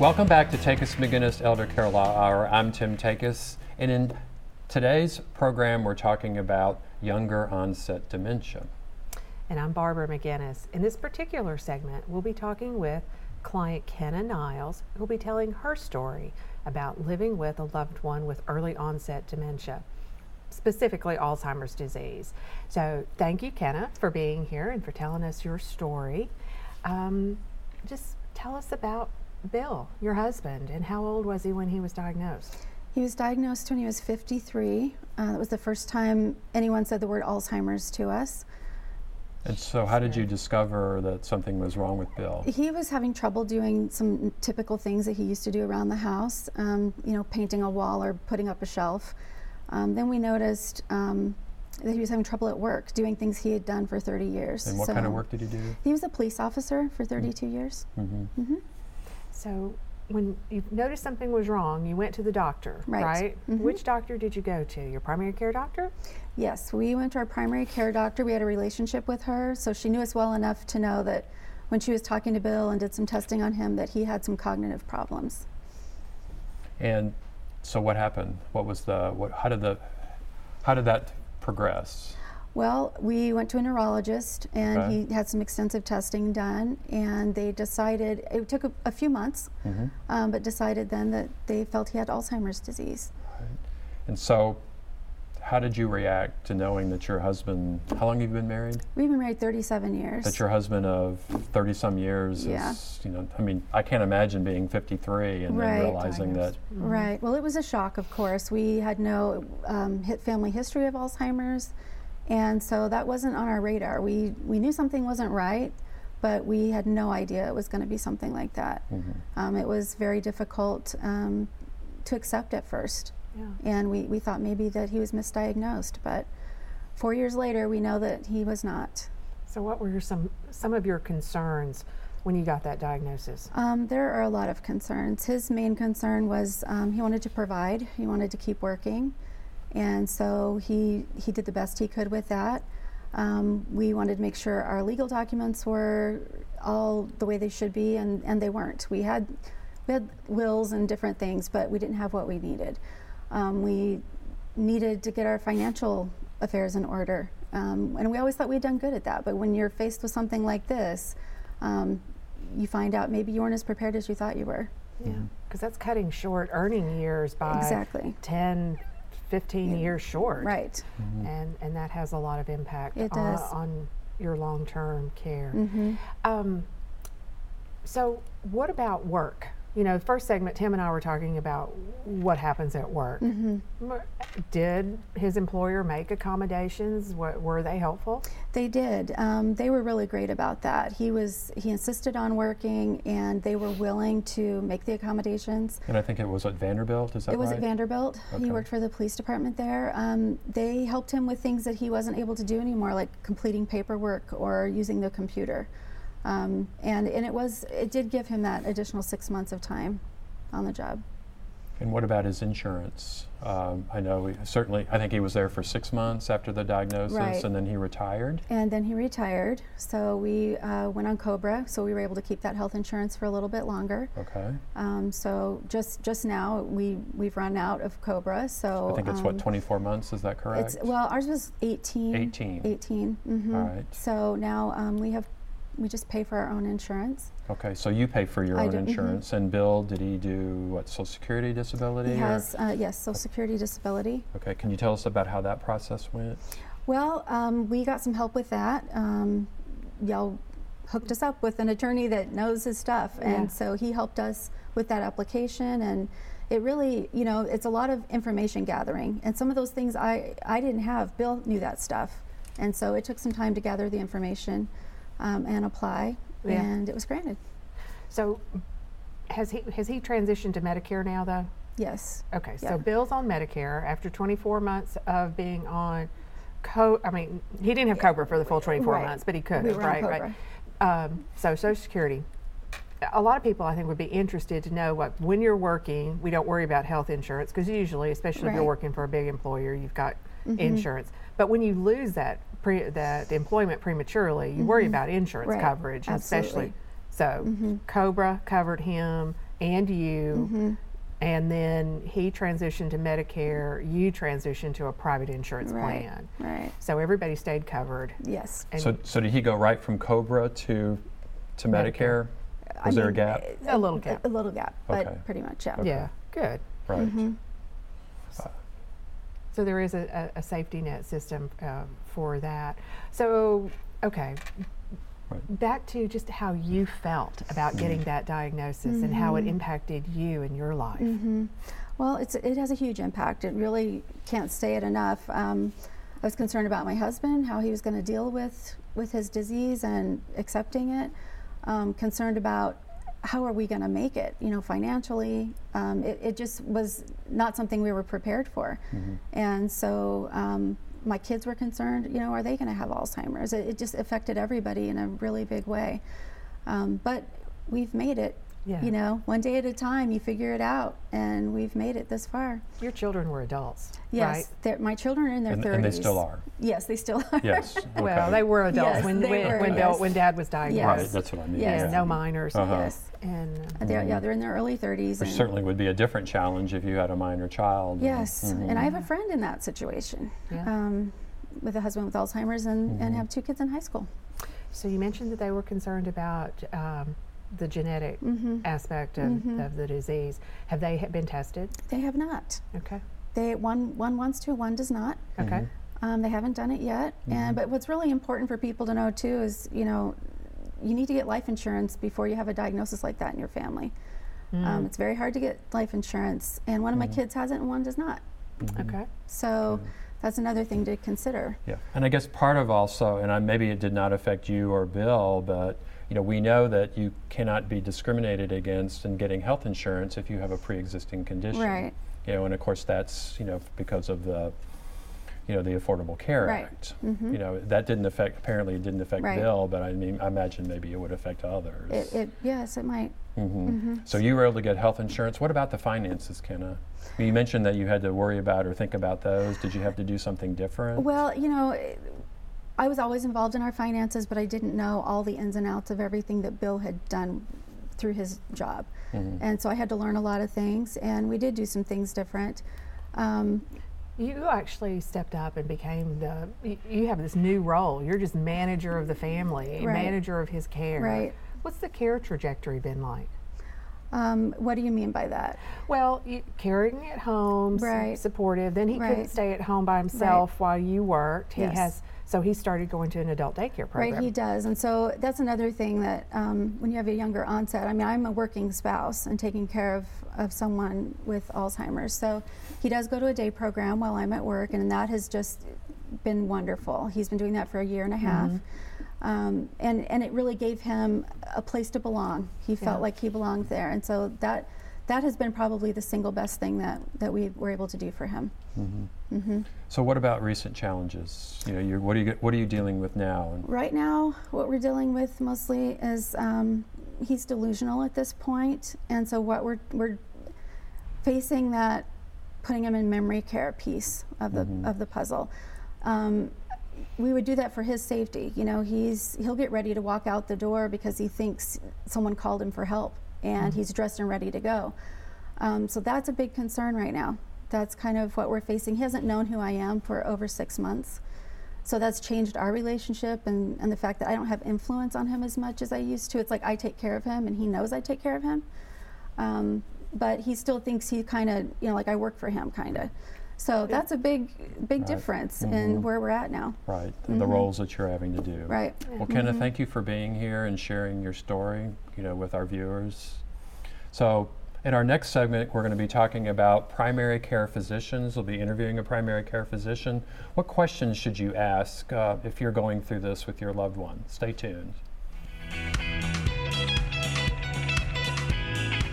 Welcome back to Takis McGinnis Elder Care Law Hour. I'm Tim Takis, and in today's program, we're talking about younger onset dementia. And I'm Barbara McGinnis. In this particular segment, we'll be talking with client Kenna Niles, who'll be telling her story about living with a loved one with early onset dementia, specifically Alzheimer's disease. So, thank you, Kenna, for being here and for telling us your story. Um, just tell us about Bill, your husband, and how old was he when he was diagnosed? He was diagnosed when he was 53. Uh, that was the first time anyone said the word Alzheimer's to us. And so, how did you discover that something was wrong with Bill? He was having trouble doing some typical things that he used to do around the house, um, you know, painting a wall or putting up a shelf. Um, then we noticed um, that he was having trouble at work, doing things he had done for 30 years. And what So kind of work did he do? He was a police officer for 32 years. Mm-hmm. hmm So, when you noticed something was wrong, you went to the doctor, Right. Mhm. Which doctor did you go to? Your primary care doctor? Yes, we went to our primary care doctor. We had a relationship with her, so she knew us well enough to know that when she was talking to Bill and did some testing on him, that he had some cognitive problems. And so, what happened? What was the what? How did the how did that progress? Well, we went to a neurologist and Okay. he had some extensive testing done, and they decided it took a, a few months, Mm-hmm. um, but decided then that they felt he had Alzheimer's disease. And so, how did you react to knowing that your husband? How long have you been married? We've been married 37 years. That your husband of thirty some years Yeah. is, you know, I mean, I can't imagine being fifty three and Right. then realizing that. Diagnosed. Right. Well, it was a shock, of course. We had no um, hit family history of Alzheimer's, and so that wasn't on our radar. We we knew something wasn't right, but we had no idea it was going to be something like that. Mhm. Um, it was very difficult um, to accept at first, Yeah. and we, we thought maybe that he was misdiagnosed, but four years later, we know that he was not. So, what were your, some some of your concerns when you got that diagnosis? Um, there are a lot of concerns. His main concern was um, he wanted to provide, he wanted to keep working, and so he, he did the best he could with that. Um, we wanted to make sure our legal documents were all the way they should be, and, and they weren't. We had, we had wills and different things, but we didn't have what we needed. Um, we needed to get our financial affairs in order, um, and we always thought we'd done good at that. But when you're faced with something like this, um, you find out maybe you weren't as prepared as you thought you were. Yeah. Because that's cutting short earning years by Exactly. 10, 15 years short. Right. And, and that has a lot of impact It on, does. on your long term care. hmm Um, so, what about work? You know, first segment, Tim and I were talking about what happens at work. hmm Did his employer make accommodations? Were, were they helpful? They did. Um, they were really great about that. He was he insisted on working, and they were willing to make the accommodations. And I think it was at Vanderbilt. Is that It was right? at Vanderbilt. Okay. He worked for the police department there. Um, they helped him with things that he wasn't able to do anymore, like completing paperwork or using the computer. Um, and and it was it did give him that additional six months of time on the job. And what about his insurance? Um, I know he, certainly. I think he was there for six months after the diagnosis, Right. and then he retired. And then he retired. So we uh, went on Cobra. So we were able to keep that health insurance for a little bit longer. Okay. Um, so just just now we we've run out of Cobra. So I think it's what um, 24 months. Is that correct? It's well, ours was 18. 18. 18. hmm All right. So now um, we have we just pay for our own insurance. Okay, so you pay for your I own do, mhm. insurance, and Bill, did he do what? Social Security disability? He has uh, yes, Social Security disability. Okay, can you tell us about how that process went? Well, um, we got some help with that. Um, y'all hooked us up with an attorney that knows his stuff, Yeah. and so he helped us with that application. And it really, you know, it's a lot of information gathering, and some of those things I I didn't have. Bill knew that stuff, and so it took some time to gather the information um, and apply, Yeah. and it was granted. So, has he has he transitioned to Medicare now though? Yes. Okay, so Bill's on Medicare after 24 months of being on co. I mean, he didn't have Cobra for the full 24 Right. months, but he could We have, right? Right. Um, so Social Security. A lot of people, I think, would be interested to know what when you're working, we don't worry about health insurance because usually, especially if you're working for a big employer, you've got Mhm. insurance. But when you lose that pre, that employment prematurely, you worry about insurance Mm-hmm. Right. coverage, and especially. Absolutely. So Mhm. Cobra covered him. and you, Mm-hmm. and then he transitioned to Medicare. You transitioned to a private insurance Right. plan. Right. So everybody stayed covered. Yes. And So, so did he go right from Cobra to to Medicare. Medicare? I Was there a gap? A little gap. A, little gap, but Okay. pretty much, yeah. yeah, good. Right. Mm-hmm. So there is a, a, a safety net system uh, for that. So, okay. Right. Back to just how you felt about getting that diagnosis and how it Mm-hmm. impacted you and your life. Well, it's, it has a huge impact. It really can't say it enough. Um, I was concerned about my husband, how he was going to deal with, with his disease and accepting it. Um, concerned about how are we going to make it, you know, financially. Um, it, it just was not something we were prepared for. And so um, my kids were concerned, you know, are they going to have Alzheimer's? It, it just affected everybody in a really big way. Um, but we've made it. Yeah. You know, one day at a time, you figure it out, and we've made it this far. Your children were adults, Yes, they're- my children are in their And, 30s. and they still are. Yes, they still are. Yes. right? Well, they were adults Yes, when they when, were, when, yes. when Dad was diagnosed. Right. That's what I mean. Yes. Yeah, no minors. Uh-huh. Yes, And uh, they're, yeah, they're in their early 30s. Which and- certainly would be a different challenge if you had a minor child. Yes, Mhm. and I have a friend in that situation, Yeah. um, with a husband with Alzheimer's and, Mm-hmm. and have two kids in high school. so you mentioned that they were concerned about um, the genetic Mm-hmm. aspect of, mm-hmm. of the disease. Have they been tested? They have not. Okay. They one one wants to, one does not. Okay. Mm-hmm. Um, they haven't done it yet. And mm-hmm. but what's really important for people to know too is you know you need to get life insurance before you have a diagnosis like that in your family. Mm. Um, it's very hard to get life insurance, and one of my kids has it and one does not. Okay. So that's another thing to consider. Yeah, and I guess part of also, and I, maybe it did not affect you or Bill, but you know, we know that you cannot be discriminated against in getting health insurance if you have a pre-existing condition. Right. You know, and of course that's you know because of the, you know, the Affordable Care Right. Act. You know, that didn't affect. Apparently, it didn't affect Right. Bill, but I mean, I imagine maybe it would affect others. It, it yes, it might. hmm So you were able to get health insurance. What about the finances, Kenna? You mentioned that you had to worry about or think about those. Did you have to do something different? Well, you know, I was always involved in our finances, but I didn't know all the ins and outs of everything that Bill had done through his job. And so I had to learn a lot of things, and we did do some things different. Um, You actually stepped up and became the. You, you have this new role. You're just manager of the family, Right. manager of his care. Right. What's the care trajectory been like? Um, what do you mean by that? Well, you, carrying at home, Right. supportive. Then he couldn't stay at home by himself while you worked. He Yes. has so he started going to an adult daycare program. Right, he does. And so that's another thing that um, when you have a younger onset, I mean, I'm a working spouse and taking care of, of someone with Alzheimer's. So he does go to a day program while I'm at work, and that has just been wonderful. He's been doing that for a year and a half. Um, and, and it really gave him a place to belong. He felt Yeah. like he belonged there. And so that, that has been probably the single best thing that, that we were able to do for him. So what about recent challenges? You know, you're, what are you what are you dealing with now? And Right now, what we're dealing with mostly is um, he's delusional at this point, and so what we're we're facing that putting him in memory care piece of the of the puzzle. Um, we would do that for his safety. You know, he's he'll get ready to walk out the door because he thinks someone called him for help, and he's dressed and ready to go. Um, so that's a big concern right now. That's kind of what we're facing. He hasn't known who I am for over six months. So that's changed our relationship and, and the fact that I don't have influence on him as much as I used to. It's like I take care of him and he knows I take care of him. Um, but he still thinks he kind of, you know, like I work for him kind of. So that's a big, big difference in where we're at now. right, and the roles that you're having to do. Mm-hmm. Right. Well, Kenna, thank you for being here and sharing your story. You know, with our viewers. So. In our next segment, we're going to be talking about primary care physicians. We'll be interviewing a primary care physician. What questions should you ask uh, if you're going through this with your loved one? Stay tuned.